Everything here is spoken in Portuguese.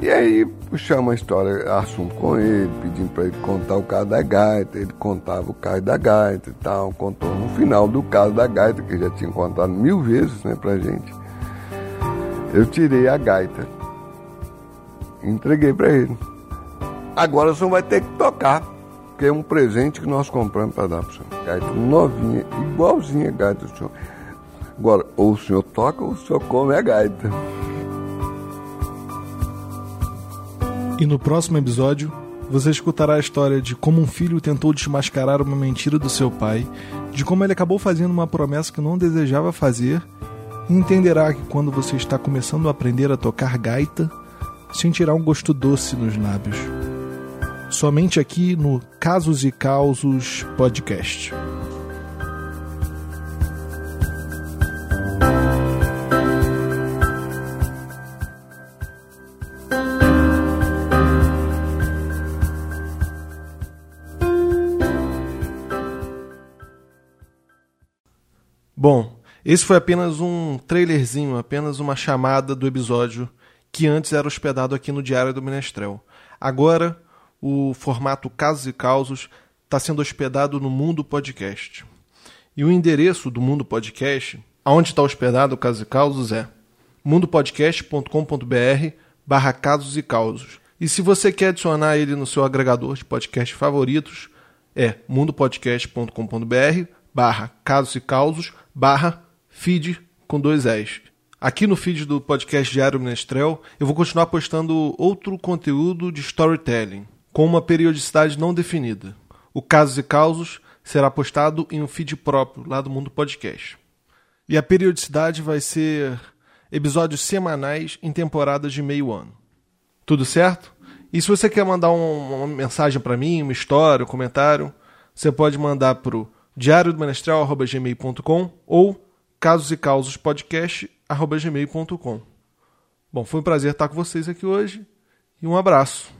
E aí puxamos a história, assunto com ele, pedindo para ele contar o caso da gaita, ele contava o caso da gaita e tal, contou no final do caso da gaita, que já tinha contado mil vezes né, pra gente. Eu tirei a gaita, entreguei para ele. Agora o senhor vai ter que tocar, que é um presente que nós compramos para dar para o senhor. Gaita novinha, igualzinha a gaita do senhor. Agora, ou o senhor toca ou o senhor come a gaita. E no próximo episódio, você escutará a história de como um filho tentou desmascarar uma mentira do seu pai, de como ele acabou fazendo uma promessa que não desejava fazer, e entenderá que quando você está começando a aprender a tocar gaita, sentirá um gosto doce nos lábios. Somente aqui no Casos e Causos Podcast. Bom, esse foi apenas um trailerzinho, apenas uma chamada do episódio que antes era hospedado aqui no Diário do Menestrel. Agora, o formato Casos e Causos está sendo hospedado no Mundo Podcast. E o endereço do Mundo Podcast, aonde está hospedado o Casos e Causos, é mundopodcast.com.br barra casos e causos. E se você quer adicionar ele no seu agregador de podcast favoritos, é mundopodcast.com.br barra casos e causos barra feed com dois S. Aqui no feed do podcast Diário Menestrel, eu vou continuar postando outro conteúdo de storytelling, com uma periodicidade não definida. O Casos e Causos será postado em um feed próprio, lá do Mundo Podcast. E a periodicidade vai ser episódios semanais em temporadas de meio ano. Tudo certo? E se você quer mandar um, uma mensagem para mim, uma história, um comentário, você pode mandar para o diário do menestral.gmail.com ou casos e causos podcast.gmail.com. Bom, foi um prazer estar com vocês aqui hoje e um abraço.